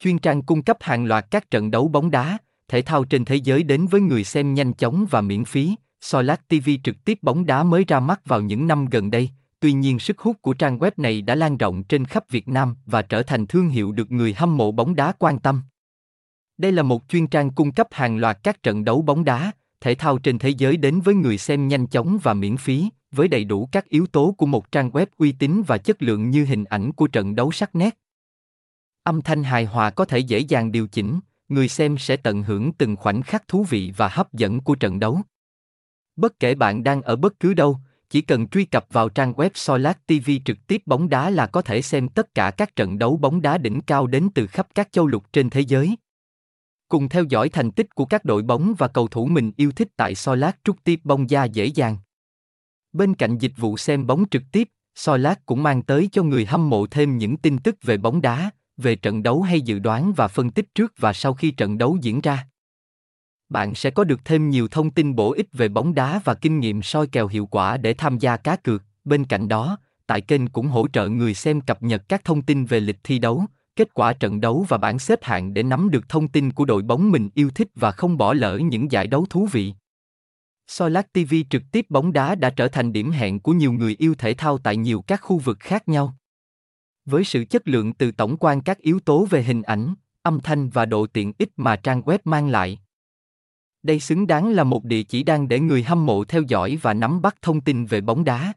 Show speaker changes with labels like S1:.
S1: chuyên trang cung cấp hàng loạt các trận đấu bóng đá, thể thao trên thế giới đến với người xem nhanh chóng và miễn phí. Solat TV trực tiếp bóng đá mới ra mắt vào những năm gần đây, tuy nhiên sức hút của trang web này đã lan rộng trên khắp Việt Nam và trở thành thương hiệu được người hâm mộ bóng đá quan tâm. Đây là một chuyên trang cung cấp hàng loạt các trận đấu bóng đá, thể thao trên thế giới đến với người xem nhanh chóng và miễn phí, với đầy đủ các yếu tố của một trang web uy tín và chất lượng như hình ảnh của trận đấu sắc nét. Âm thanh hài hòa có thể dễ dàng điều chỉnh, người xem sẽ tận hưởng từng khoảnh khắc thú vị và hấp dẫn của trận đấu. Bất kể bạn đang ở bất cứ đâu, chỉ cần truy cập vào trang web Solat TV trực tiếp bóng đá là có thể xem tất cả các trận đấu bóng đá đỉnh cao đến từ khắp các châu lục trên thế giới. Cùng theo dõi thành tích của các đội bóng và cầu thủ mình yêu thích tại Solat trực tiếp bóng da dễ dàng. Bên cạnh dịch vụ xem bóng trực tiếp, Solat cũng mang tới cho người hâm mộ thêm những tin tức về bóng đá, về trận đấu hay dự đoán và phân tích trước và sau khi trận đấu diễn ra. Bạn sẽ có được thêm nhiều thông tin bổ ích về bóng đá và kinh nghiệm soi kèo hiệu quả để tham gia cá cược. Bên cạnh đó, tại kênh cũng hỗ trợ người xem cập nhật các thông tin về lịch thi đấu, kết quả trận đấu và bảng xếp hạng để nắm được thông tin của đội bóng mình yêu thích và không bỏ lỡ những giải đấu thú vị. SoiLac TV trực tiếp bóng đá đã trở thành điểm hẹn của nhiều người yêu thể thao tại nhiều các khu vực khác nhau. Với sự chất lượng từ tổng quan các yếu tố về hình ảnh, âm thanh và độ tiện ích mà trang web mang lại. Đây xứng đáng là một địa chỉ đang để người hâm mộ theo dõi và nắm bắt thông tin về bóng đá.